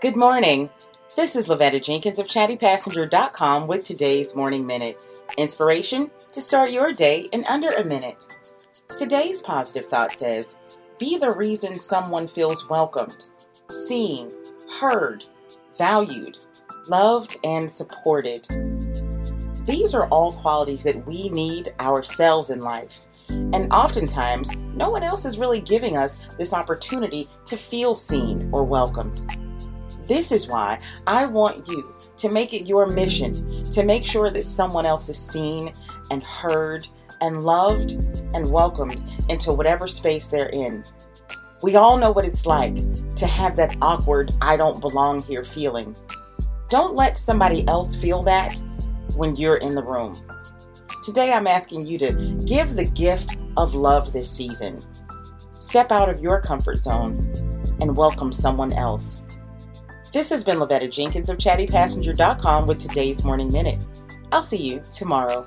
Good morning. This is Lavetta Jenkins of ChattyPassenger.com with today's Morning Minute. Inspiration to start your day in under a minute. Today's positive thought says, Be the reason someone feels welcomed, seen, heard, valued, loved, and supported. These are all qualities that we need ourselves in life. And oftentimes, no one else is really giving us this opportunity to feel seen or welcomed. This is why I want you to make it your mission to make sure that someone else is seen and heard and loved and welcomed into whatever space they're in. We all know what it's like to have that awkward, I don't belong here feeling. Don't let somebody else feel that when you're in the room. Today, I'm asking you to give the gift of love this season. Step out of your comfort zone and welcome someone else. This has been Lavetta Jenkins of ChattyPassenger.com with today's Morning Minute. I'll see you tomorrow.